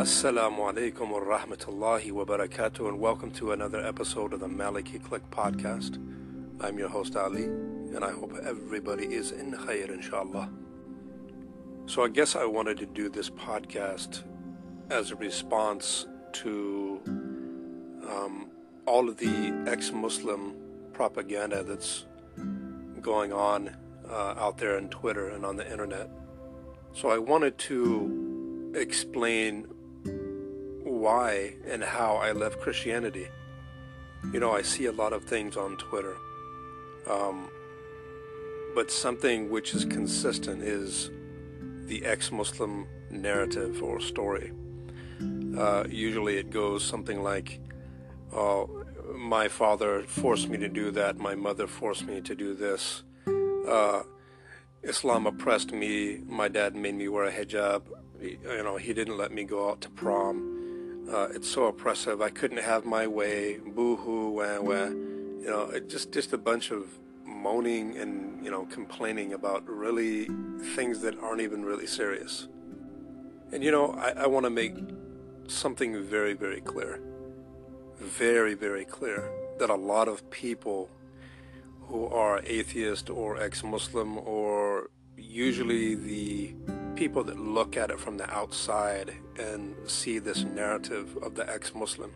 Assalamu alaikum wa rahmatullahi wa barakatuh, and welcome to another episode of the Maliki Click podcast. I'm your host Ali, and I hope everybody is in khair, inshallah. So, I guess I wanted to do this podcast as a response to um, all of the ex Muslim propaganda that's going on uh, out there on Twitter and on the internet. So, I wanted to explain why and how I left Christianity. You know, I see a lot of things on Twitter. Um, but something which is consistent is the ex Muslim narrative or story. Uh, usually it goes something like, oh, my father forced me to do that, my mother forced me to do this. Uh, Islam oppressed me, my dad made me wear a hijab, you know, he didn't let me go out to prom uh, it's so oppressive. I couldn't have my way. Boo hoo, wah wah. You know, it just just a bunch of moaning and you know complaining about really things that aren't even really serious. And you know, I, I want to make something very very clear, very very clear that a lot of people who are atheist or ex-Muslim or usually the people that look at it from the outside and see this narrative of the ex Muslim,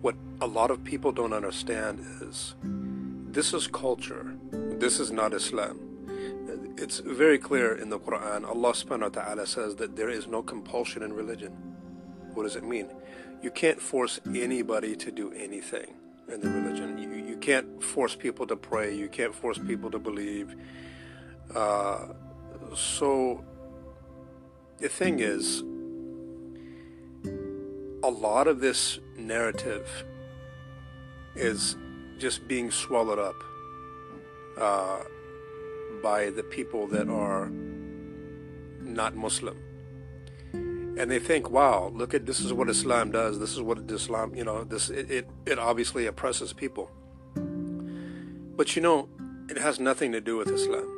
what a lot of people don't understand is this is culture, this is not Islam. It's very clear in the Quran, Allah subhanahu wa ta'ala says that there is no compulsion in religion. What does it mean? You can't force anybody to do anything in the religion. You, you can't force people to pray, you can't force people to believe. Uh, so the thing is, a lot of this narrative is just being swallowed up uh, by the people that are not Muslim. And they think, wow, look at this is what Islam does. This is what Islam, you know, this it, it, it obviously oppresses people. But you know, it has nothing to do with Islam.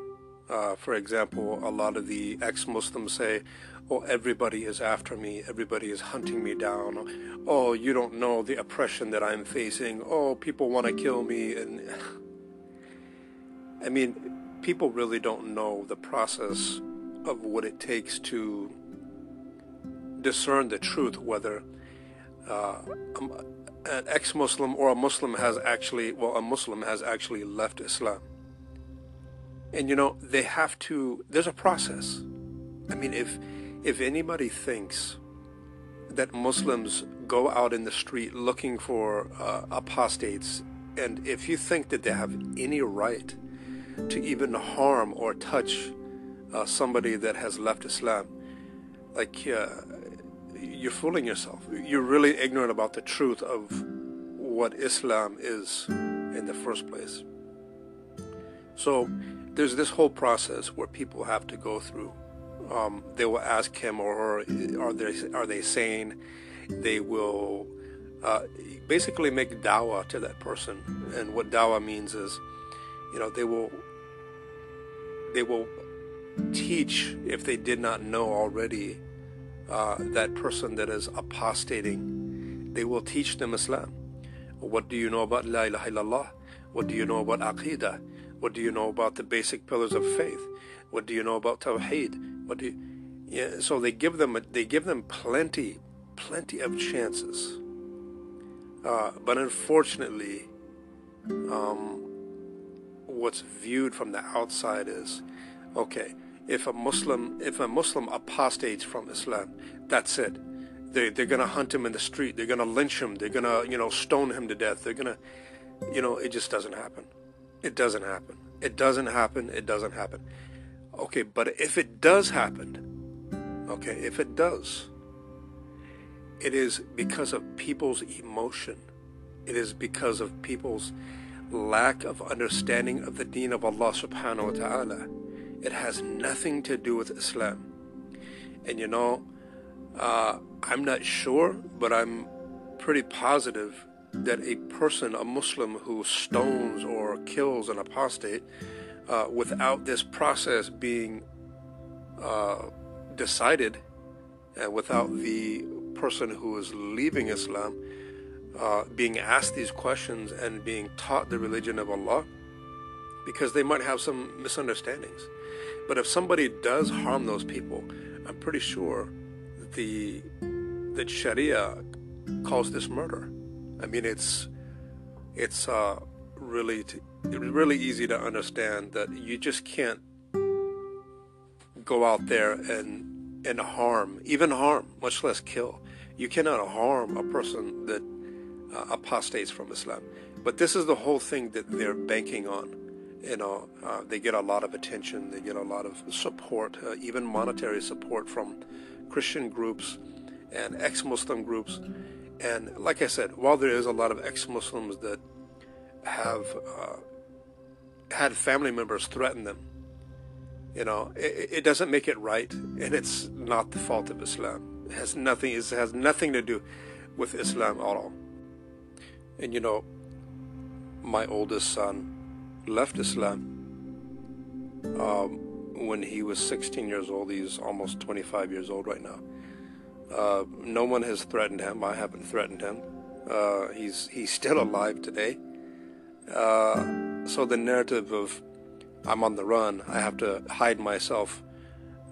Uh, for example, a lot of the ex Muslims say, Oh, everybody is after me, everybody is hunting me down. Oh, you don't know the oppression that I'm facing. Oh, people want to kill me. And I mean, people really don't know the process of what it takes to discern the truth, whether uh, an ex Muslim or a Muslim has actually, well, a Muslim has actually left Islam. And you know, they have to, there's a process. I mean, if, if anybody thinks that Muslims go out in the street looking for uh, apostates, and if you think that they have any right to even harm or touch uh, somebody that has left Islam, like uh, you're fooling yourself. You're really ignorant about the truth of what Islam is in the first place. So there's this whole process where people have to go through. Um, they will ask him or are they are they sane? They will uh, basically make dawah to that person, and what dawah means is, you know, they will they will teach if they did not know already uh, that person that is apostating. They will teach them Islam. What do you know about La ilaha illallah? What do you know about Aqidah? What do you know about the basic pillars of faith? What do you know about Tawheed? What do you, yeah, so they give them they give them plenty, plenty of chances. Uh, but unfortunately, um, what's viewed from the outside is, okay, if a Muslim if a Muslim apostates from Islam, that's it. They they're gonna hunt him in the street. They're gonna lynch him. They're gonna you know stone him to death. They're gonna, you know, it just doesn't happen. It doesn't happen. It doesn't happen. It doesn't happen. Okay, but if it does happen, okay, if it does, it is because of people's emotion. It is because of people's lack of understanding of the deen of Allah subhanahu wa ta'ala. It has nothing to do with Islam. And you know, uh, I'm not sure, but I'm pretty positive that a person, a Muslim who stones or kills an apostate, uh, without this process being uh, decided and without the person who is leaving Islam uh, being asked these questions and being taught the religion of Allah, because they might have some misunderstandings. But if somebody does harm those people, I'm pretty sure the that Sharia calls this murder. I mean, it's it's uh, really t- really easy to understand that you just can't go out there and and harm, even harm, much less kill. You cannot harm a person that uh, apostates from Islam. But this is the whole thing that they're banking on. You know, uh, they get a lot of attention, they get a lot of support, uh, even monetary support from Christian groups and ex-Muslim groups. And like I said, while there is a lot of ex-Muslims that have uh, had family members threaten them, you know, it, it, doesn't make it right, and it's not the fault of Islam. It has nothing. It has nothing to do with Islam at all. And you know, my oldest son left Islam um, when he was 16 years old. He's almost 25 years old right now. Uh, no one has threatened him. I haven't threatened him. Uh, he's he's still alive today. Uh, so the narrative of I'm on the run, I have to hide myself,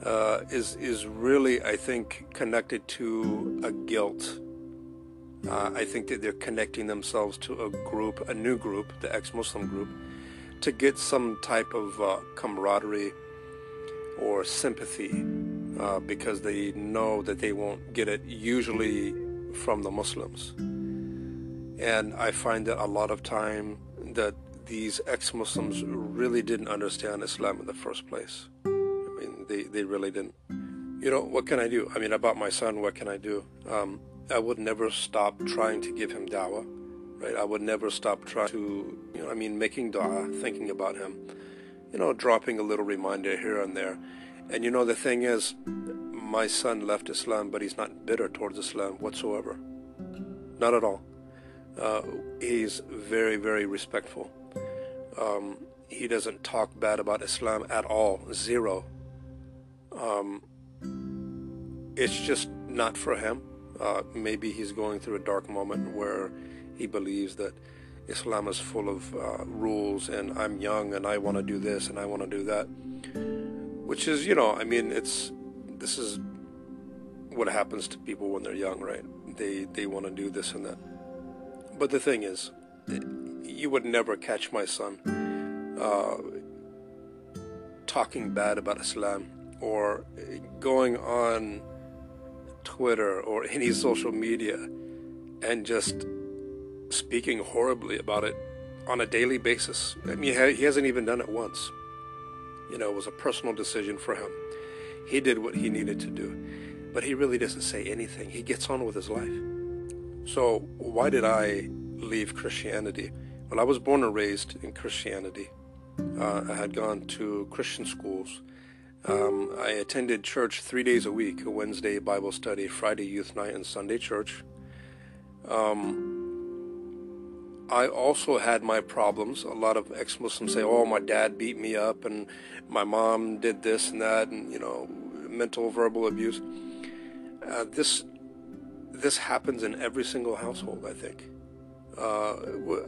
uh, is is really I think connected to a guilt uh, I think that they're connecting themselves to a group, a new group, the ex-Muslim group, to get some type of camaraderie or sympathy uh, because they know that they won't get it usually from the Muslims. And I find that a lot of time that these ex-Muslims really didn't understand Islam in the first place. I mean, they, they really didn't. You know, what can I do? I mean, about my son, what can I do? Um, I would never stop trying to give him dawah, right? I would never stop trying to, you know, I mean, making dua, thinking about him, you know, dropping a little reminder here and there. And you know, the thing is, my son left Islam, but he's not bitter towards Islam whatsoever. Not at all. Uh, he's very, very respectful. Um, he doesn't talk bad about Islam at all. Zero. Um, it's just not for him. Uh, maybe he's going through a dark moment where he believes that Islam is full of uh, rules and I'm young and I want to do this and I want to do that. Which is, you know, I mean, it's this is what happens to people when they're young, right? They they want to do this and that. But the thing is, you would never catch my son uh, talking bad about Islam or going on Twitter or any social media and just speaking horribly about it on a daily basis. I mean, he hasn't even done it once. You know, it was a personal decision for him. He did what he needed to do, but he really doesn't say anything. He gets on with his life. So, why did I leave Christianity? Well, I was born and raised in Christianity. Uh, I had gone to Christian schools. Um, I attended church three days a week a Wednesday Bible study, Friday youth night, and Sunday church. Um, I also had my problems. A lot of ex Muslims say, oh, my dad beat me up, and my mom did this and that, and, you know, mental, verbal abuse. Uh, this, this happens in every single household, I think. Uh,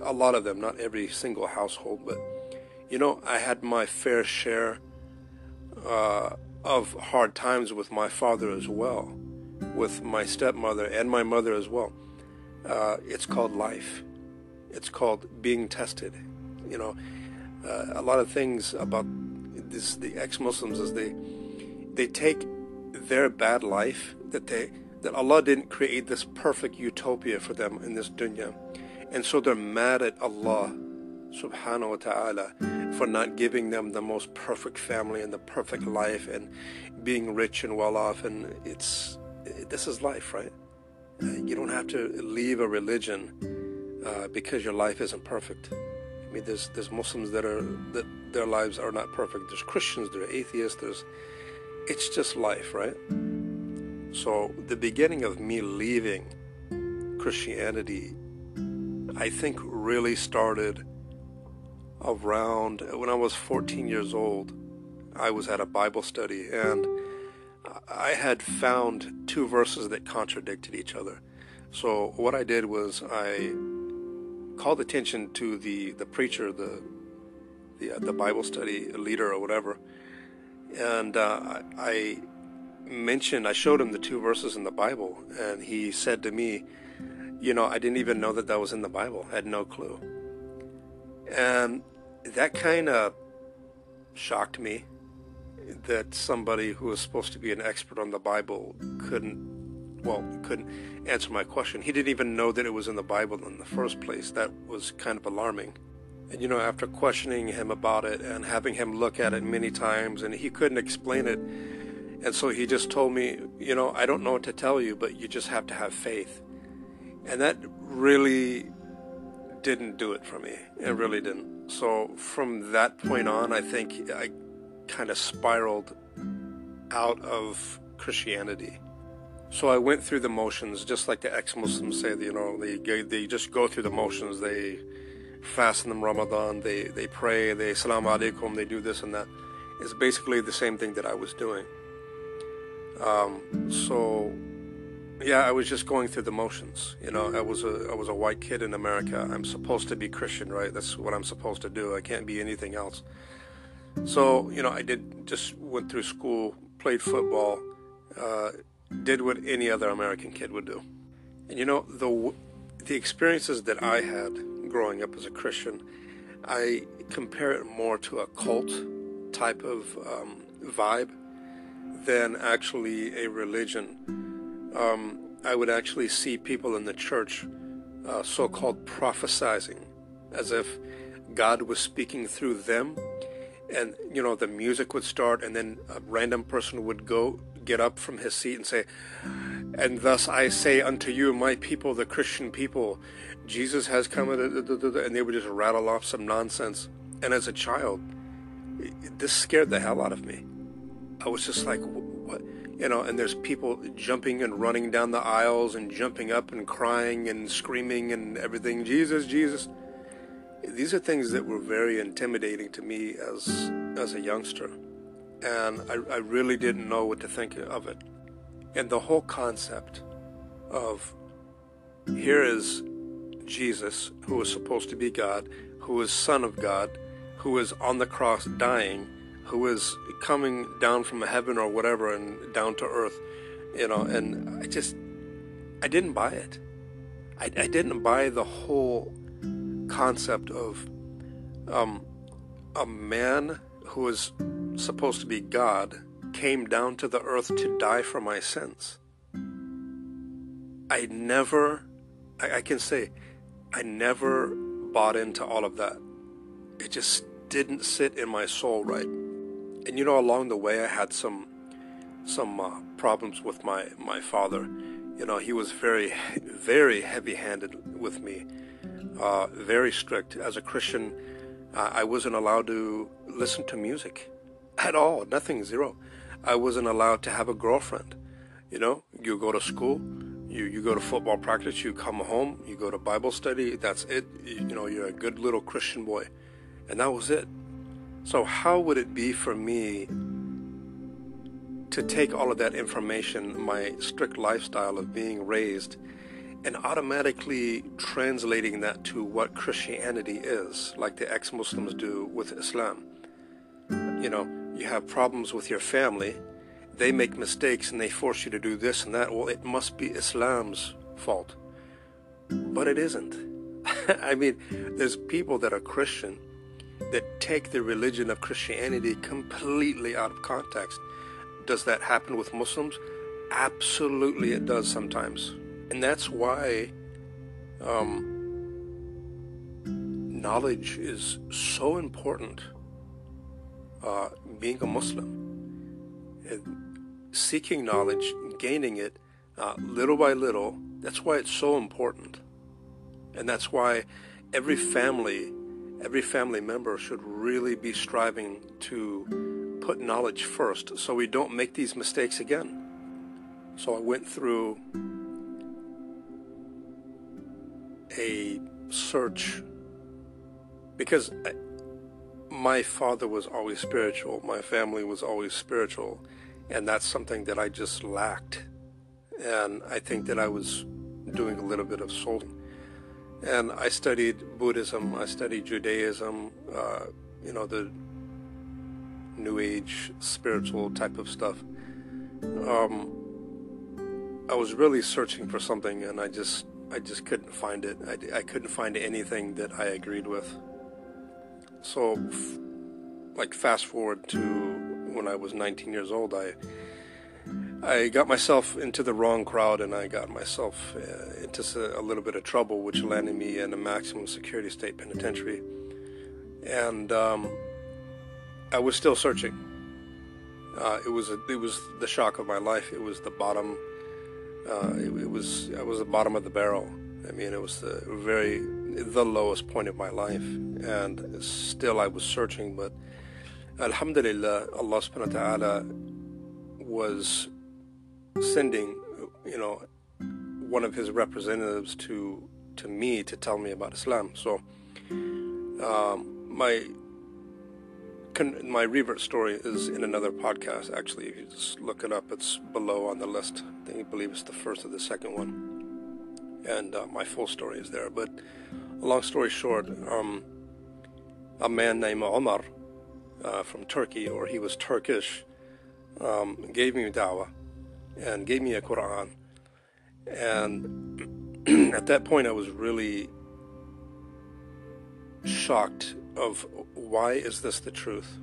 a lot of them, not every single household, but, you know, I had my fair share uh, of hard times with my father as well, with my stepmother and my mother as well. Uh, it's called life. It's called being tested. You know, uh, a lot of things about this, the ex-Muslims is they they take their bad life that they that Allah didn't create this perfect utopia for them in this dunya, and so they're mad at Allah subhanahu wa ta'ala for not giving them the most perfect family and the perfect life and being rich and well off. And it's this is life right? You don't have to leave a religion uh, because your life isn't perfect I mean there's there's Muslims that are that their lives are not perfect there's Christians there are atheists there's it's just life right so the beginning of me leaving Christianity I think really started around when I was 14 years old. I was at a Bible study and I had found two verses that contradicted each other. So what I did was I called attention to the, the preacher, the the, uh, the Bible study leader or whatever, and uh, I mentioned I showed him the two verses in the Bible, and he said to me, "You know, I didn't even know that that was in the Bible. I had no clue." And that kind of shocked me that somebody who was supposed to be an expert on the Bible couldn't, well, couldn't answer my question. He didn't even know that it was in the Bible in the first place. That was kind of alarming. And you know, after questioning him about it and having him look at it many times, and he couldn't explain it, and so he just told me, you know, I don't know what to tell you, but you just have to have faith. And that really didn't do it for me. It really didn't. So from that point on, I think I kind of spiraled out of Christianity. So I went through the motions, just like the ex-Muslims say. You know, they they just go through the motions. They fast in Ramadan. They they pray. They salam alaikum. They do this and that. It's basically the same thing that I was doing. Um, so yeah, I was just going through the motions. You know, I was a I was a white kid in America. I'm supposed to be Christian, right? That's what I'm supposed to do. I can't be anything else. So you know, I did just went through school, played football, uh, did what any other American kid would do. And you know, the the experiences that I had growing up as a Christian, I compare it more to a cult type of um, vibe than actually a religion um, I would actually see people in the church uh, so called prophesizing, as if God was speaking through them. And, you know, the music would start, and then a random person would go get up from his seat and say, And thus I say unto you, my people, the Christian people, Jesus has come, and they would just rattle off some nonsense. And as a child, this scared the hell out of me. I was just like, what? you know, and there's people jumping and running down the aisles and jumping up and crying and screaming and everything. Jesus, Jesus. These are things that were very intimidating to me as as a youngster, and I, I really didn't know what to think of it. And the whole concept of here is Jesus, who is supposed to be God, who is Son of God, who is on the cross dying who is coming down from heaven or whatever and down to earth, you know, and I just, I didn't buy it. I, I didn't buy the whole concept of um, a man who is supposed to be God came down to the earth to die for my sins. I never, I, I can say, I never bought into all of that. It just didn't sit in my soul right and you know, along the way, I had some some uh, problems with my my father. You know, he was very very heavy-handed with me, uh, very strict. As a Christian, uh, I wasn't allowed to listen to music at all. Nothing, zero. I wasn't allowed to have a girlfriend. You know, you go to school, you you go to football practice, you come home, you go to Bible study. That's it. You, you know, you're a good little Christian boy, and that was it. So, how would it be for me to take all of that information, my strict lifestyle of being raised, and automatically translating that to what Christianity is, like the ex Muslims do with Islam? You know, you have problems with your family, they make mistakes and they force you to do this and that. Well, it must be Islam's fault. But it isn't. I mean, there's people that are Christian that take the religion of Christianity completely out of context. Does that happen with Muslims? Absolutely, it does sometimes. And that's why um, knowledge is so important. Uh, being a Muslim, and seeking knowledge, gaining it uh, little by little, that's why it's so important. And that's why every family every family member should really be striving to put knowledge first so we don't make these mistakes again. So I went through a search because my father was always spiritual, my family was always spiritual, And that's something that I just lacked. And I think that I was doing a little bit of soul. And I studied Buddhism, I studied Judaism, uh, you know, the New Age spiritual type of stuff. Um, I was really searching for something, and I just I just couldn't find it. I, I couldn't find anything that I agreed with. So, f- like fast forward to when I was 19 years old, I I got myself into the wrong crowd, and I got myself uh, into a little bit of trouble, which landed me in a maximum security state penitentiary. And um, I was still searching. Uh, it was a, it was the shock of my life. It was the bottom. Uh, it, it, was I was the bottom of the barrel. I mean, it was the very the lowest point of my life, and still I was searching. But Alhamdulillah, Allah Subhanahu wa Taala was sending, you know, one of His representatives to to me to tell me about Islam. So um, my my revert story is in another podcast. Actually, if you just look it up, it's below on the list. I believe it's the first or the second one, and uh, my full story is there. But a long story short, um, a man named Omar uh, from Turkey, or he was Turkish, um, gave me dawah and gave me a Quran, and at that point, I was really shocked of why is this the truth?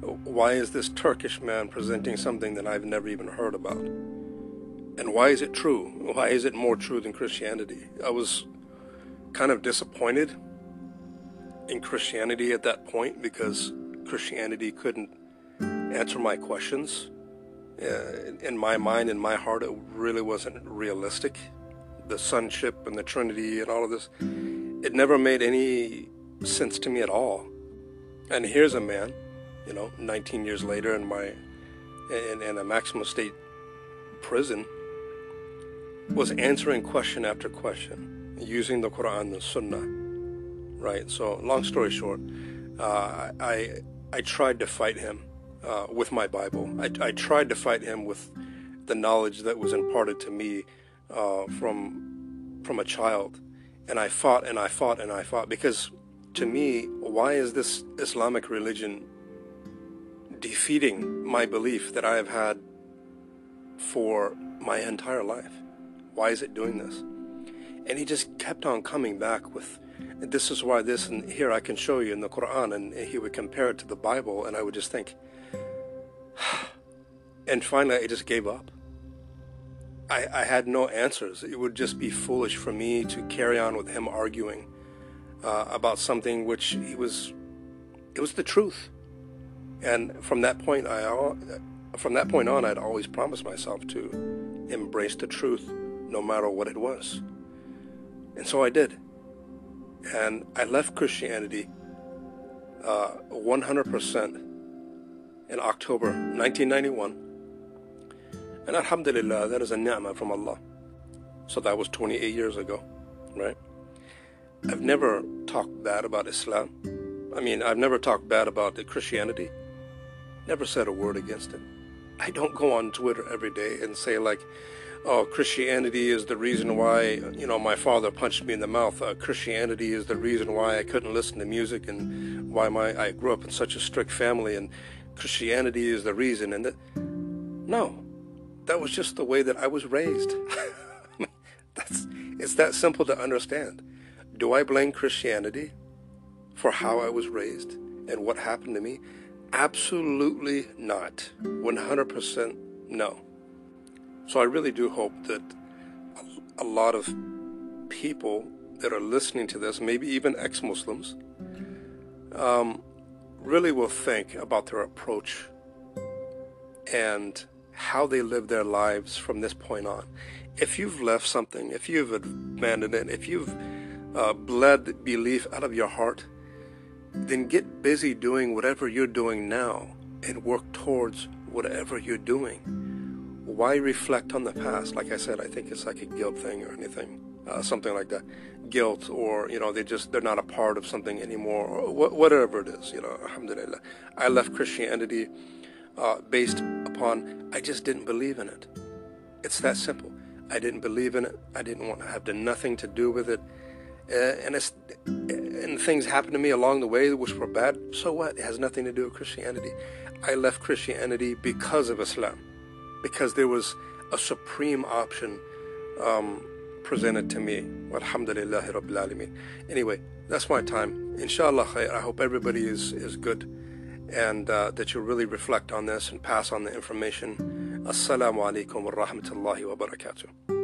Why is this Turkish man presenting something that I've never even heard about? And why is it true? Why is it more true than Christianity? I was kind of disappointed in Christianity at that point because Christianity couldn't answer my questions. Uh, in my mind, in my heart, it really wasn't realistic. The sonship and the Trinity and all of this, it never made any sense to me at all. And here's a man, you know, 19 years later in my in, in a maximum state prison, was answering question after question using the Quran the Sunnah. Right. So, long story short, uh, I I tried to fight him uh, with my Bible. I, I tried to fight him with the knowledge that was imparted to me uh, from from a child, and I fought and I fought and I fought because to me, why is this Islamic religion defeating my belief that I have had for my entire life? Why is it doing this? And he just kept on coming back with, this is why this, and here I can show you in the Quran. And he would compare it to the Bible, and I would just think, and finally I just gave up. I, I had no answers. It would just be foolish for me to carry on with him arguing uh, about something which he was it was the truth and from that point i from that point on i'd always promised myself to embrace the truth no matter what it was and so i did and i left christianity uh, 100% in october 1991 and alhamdulillah that is a ni'mah from allah so that was 28 years ago right I've never talked bad about Islam. I mean, I've never talked bad about the Christianity. Never said a word against it. I don't go on Twitter every day and say like, "Oh, Christianity is the reason why you know my father punched me in the mouth. Uh, Christianity is the reason why I couldn't listen to music and why my I grew up in such a strict family and Christianity is the reason." And that, no, that was just the way that I was raised. That's it's that simple to understand. Do I blame Christianity for how I was raised and what happened to me? Absolutely not. 100% no. So I really do hope that a lot of people that are listening to this, maybe even ex Muslims, um, really will think about their approach and how they live their lives from this point on. If you've left something, if you've abandoned it, if you've uh, bled belief out of your heart, then get busy doing whatever you're doing now and work towards whatever you're doing. Why reflect on the past? Like I said, I think it's like a guilt thing or anything, uh, something like that. Guilt, or you know, they just they're not a part of something anymore, or wh- whatever it is. You know, Alhamdulillah. I left Christianity uh, based upon I just didn't believe in it. It's that simple. I didn't believe in it. I didn't want to have nothing to do with it. Uh, and it's things happened to me along the way which were bad. So what? It has nothing to do with Christianity. I left Christianity because of Islam, because there was a supreme option um, presented to me. Alhamdulillah Rabbil Alameen. Anyway, that's my time. Inshallah, I hope everybody is, is good and uh, that you'll really reflect on this and pass on the information. Assalamu alaikum wa rahmatullahi wa barakatuh.